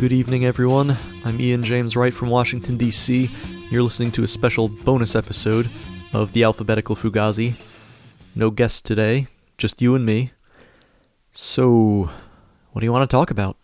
Good evening, everyone. I'm Ian James Wright from Washington, D.C. You're listening to a special bonus episode of the Alphabetical Fugazi. No guests today, just you and me. So, what do you want to talk about?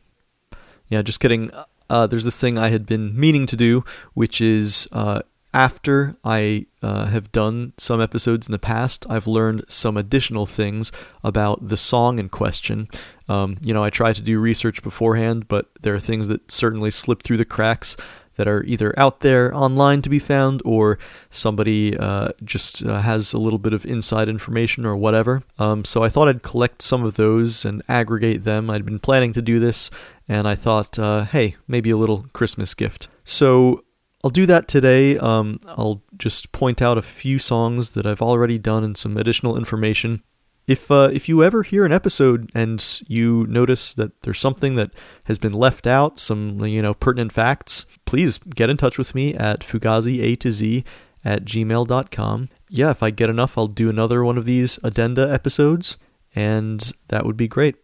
Yeah, just kidding. Uh, there's this thing I had been meaning to do, which is uh, after I uh, have done some episodes in the past, I've learned some additional things about the song in question. Um, you know, I try to do research beforehand, but there are things that certainly slip through the cracks that are either out there online to be found or somebody uh, just uh, has a little bit of inside information or whatever. Um, so I thought I'd collect some of those and aggregate them. I'd been planning to do this, and I thought, uh, hey, maybe a little Christmas gift. So I'll do that today. Um, I'll just point out a few songs that I've already done and some additional information. If uh, if you ever hear an episode and you notice that there's something that has been left out, some you know pertinent facts, please get in touch with me at fugazi a to z at gmail.com. Yeah, if I get enough, I'll do another one of these addenda episodes, and that would be great.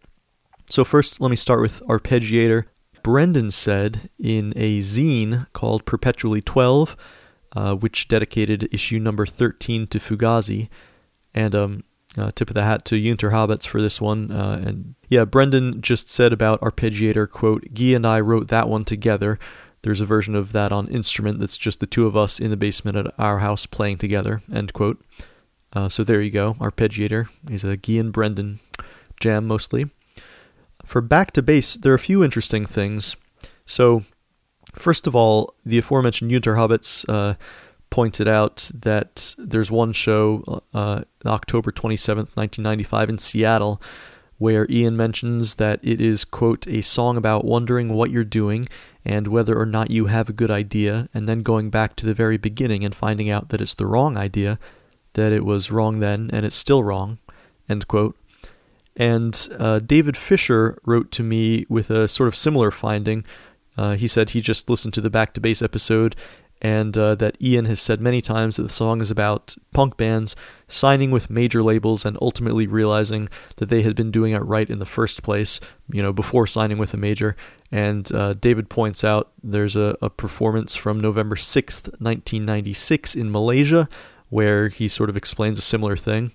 So first, let me start with Arpeggiator. Brendan said in a zine called Perpetually 12, uh, which dedicated issue number 13 to Fugazi. And um, uh, tip of the hat to Junter Habets for this one. Uh, and yeah, Brendan just said about Arpeggiator, quote, Guy and I wrote that one together. There's a version of that on instrument that's just the two of us in the basement at our house playing together, end quote. Uh, so there you go, Arpeggiator. He's a Guy and Brendan jam mostly. For back to base, there are a few interesting things. So, first of all, the aforementioned Junter Habets uh, pointed out that there's one show, uh, October 27th, 1995, in Seattle, where Ian mentions that it is, quote, a song about wondering what you're doing and whether or not you have a good idea, and then going back to the very beginning and finding out that it's the wrong idea, that it was wrong then and it's still wrong, end quote. And uh, David Fisher wrote to me with a sort of similar finding. Uh, he said he just listened to the Back to Base episode and uh, that Ian has said many times that the song is about punk bands signing with major labels and ultimately realizing that they had been doing it right in the first place, you know, before signing with a major. And uh, David points out there's a, a performance from November 6th, 1996 in Malaysia where he sort of explains a similar thing.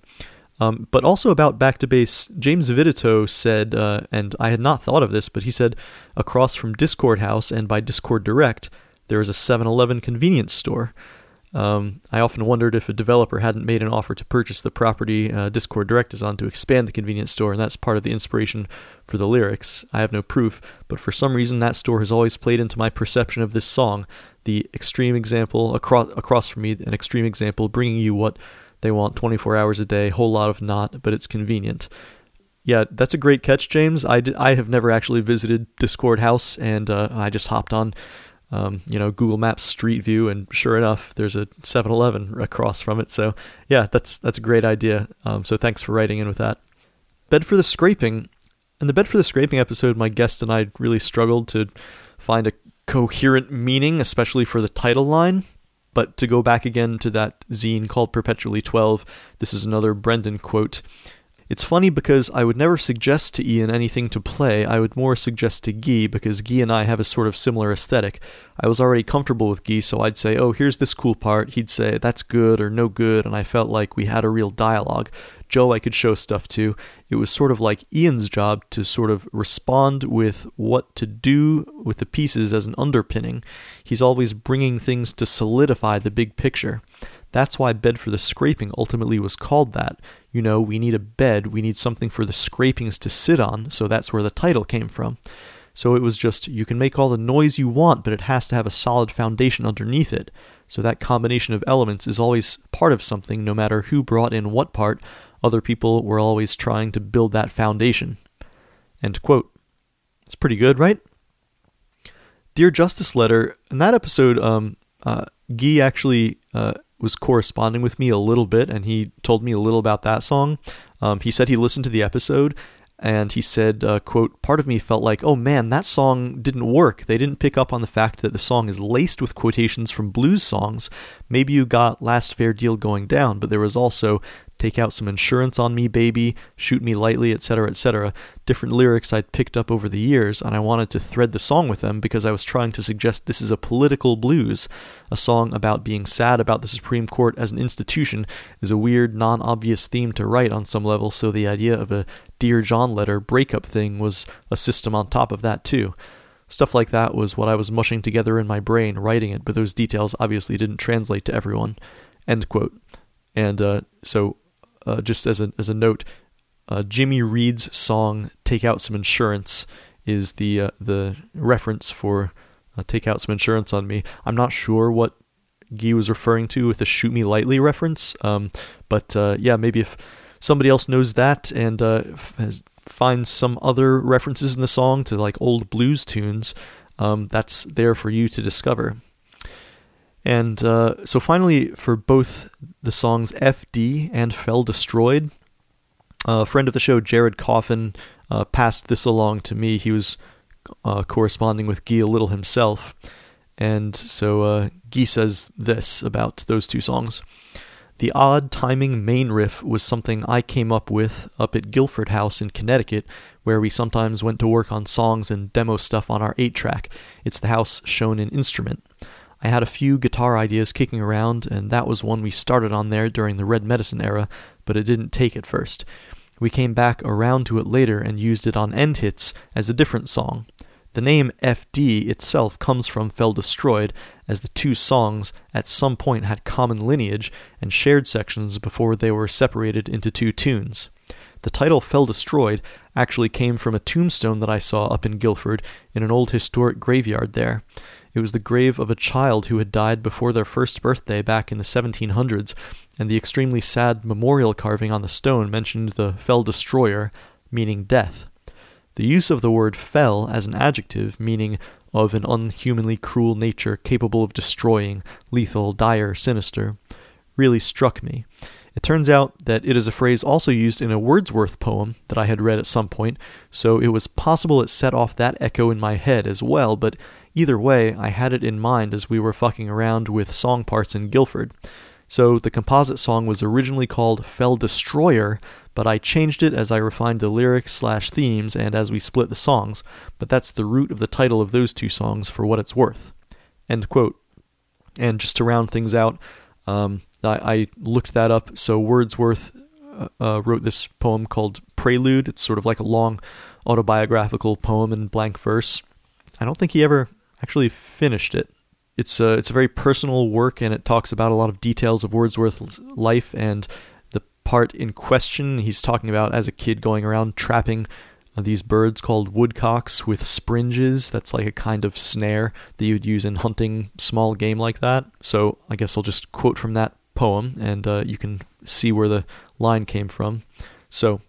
Um, but also about back to base, James Vidito said, uh, and I had not thought of this, but he said across from Dischord House and by Dischord Direct, there is a 7 Eleven convenience store. Um, I often wondered if a developer hadn't made an offer to purchase the property uh, Dischord Direct is on to expand the convenience store, and that's part of the inspiration for the lyrics. I have no proof, but for some reason that store has always played into my perception of this song. The extreme example across across from me, an extreme example, bringing you what they want 24 hours a day, whole lot of not, but it's convenient. Yeah, that's a great catch, James. I, I have never actually visited Dischord House, and uh, I just hopped on, um, you know, Google Maps Street View, and sure enough, there's a 7-Eleven across from it. So yeah, that's that's a great idea. Um, so thanks for writing in with that. Bed for the scraping. In the Bed for the Scraping episode, my guest and I really struggled to find a coherent meaning, especially for the title line. But to go back again to that zine called Perpetually 12, this is another Brendan quote. It's funny because I would never suggest to Ian anything to play, I would more suggest to Guy because Guy and I have a sort of similar aesthetic. I was already comfortable with Guy, so I'd say, oh, here's this cool part. He'd say, that's good or no good, and I felt like we had a real dialogue. Joe I could show stuff to. It was sort of like Ian's job to sort of respond with what to do with the pieces as an underpinning. He's always bringing things to solidify the big picture. That's why Bed for the Scraping ultimately was called that. You know, we need a bed, we need something for the scrapings to sit on, so that's where the title came from. So it was just, you can make all the noise you want, but it has to have a solid foundation underneath it. So that combination of elements is always part of something, no matter who brought in what part, other people were always trying to build that foundation. End quote. It's pretty good, right? Dear Justice Letter, in that episode, um, uh, Guy actually uh, was corresponding with me a little bit, and he told me a little about that song. Um, he said he listened to the episode, and he said, uh, "quote Part of me felt like, oh man, that song didn't work. They didn't pick up on the fact that the song is laced with quotations from blues songs. Maybe you got Last Fair Deal going down, but there was also take out some insurance on me, baby, shoot me lightly, etc., etc. Different lyrics I'd picked up over the years, and I wanted to thread the song with them because I was trying to suggest this is a political blues. A song about being sad about the Supreme Court as an institution is a weird, non obvious theme to write on some level, so the idea of a Dear John letter breakup thing was a system on top of that, too. Stuff like that was what I was mushing together in my brain writing it, but those details obviously didn't translate to everyone. End quote. And uh, so, uh, just as a as a note, uh, Jimmy Reed's song "Take Out Some Insurance" is the uh, the reference for uh, "Take Out Some Insurance on Me." I'm not sure what Guy was referring to with the "Shoot Me Lightly" reference, um, but uh, yeah, maybe if somebody else knows that and has find some other references in the song to like old blues tunes, um, that's there for you to discover. And uh, so finally, for both the songs FD and Fell Destroyed, a friend of the show, Jared Coffin, uh, passed this along to me. He was uh, corresponding with Guy a little himself. And so uh, Guy says this about those two songs. The odd timing main riff was something I came up with up at Guilford House in Connecticut, where we sometimes went to work on songs and demo stuff on our 8 track. It's the house shown in instrument. I had a few guitar ideas kicking around, and that was one we started on there during the Red Medicine era, but it didn't take at first. We came back around to it later and used it on End Hits as a different song. The name FD itself comes from Fell Destroyed, as the two songs at some point had common lineage and shared sections before they were separated into two tunes. The title Fell Destroyed actually came from a tombstone that I saw up in Guilford in an old historic graveyard there. It was the grave of a child who had died before their first birthday back in the 1700s, and the extremely sad memorial carving on the stone mentioned the Fell Destroyer, meaning death. The use of the word fell as an adjective, meaning of an unhumanly cruel nature capable of destroying, lethal, dire, sinister, really struck me. It turns out that it is a phrase also used in a Wordsworth poem that I had read at some point, so it was possible it set off that echo in my head as well, but either way, I had it in mind as we were fucking around with song parts in Guilford. So the composite song was originally called Fell Destroyer, but I changed it as I refined the lyrics slash themes and as we split the songs, but that's the root of the title of those two songs for what it's worth. End quote. And just to round things out, um, I, I, looked that up. So Wordsworth uh, uh, wrote this poem called Prelude. It's sort of like a long autobiographical poem in blank verse. I don't think he ever actually finished it. It's a, it's a very personal work and it talks about a lot of details of Wordsworth's life and the part in question he's talking about as a kid going around trapping these birds called woodcocks with springes. That's like a kind of snare that you'd use in hunting small game like that. So I guess I'll just quote from that poem and uh, you can see where the line came from. So,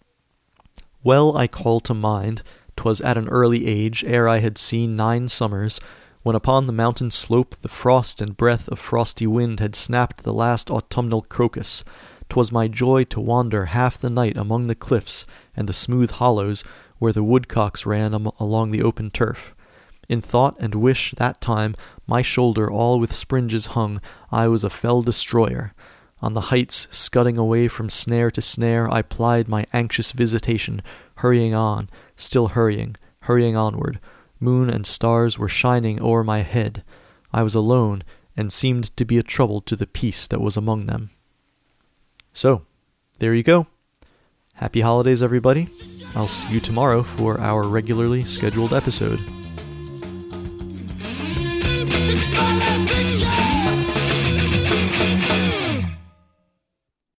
well I call to mind, 'twas at an early age, ere I had seen nine summers, when upon the mountain slope the frost and breath of frosty wind had snapped the last autumnal crocus. 'Twas my joy to wander half the night among the cliffs and the smooth hollows where the woodcocks ran am- along the open turf. In thought and wish that time, my shoulder all with springes hung, I was a fell destroyer. On the heights, scudding away from snare to snare, I plied my anxious visitation, hurrying on, still hurrying, hurrying onward, Moon and stars were shining o'er my head. I was alone, and seemed to be a trouble to the peace that was among them. So, there you go. Happy holidays, everybody. I'll see you tomorrow for our regularly scheduled episode.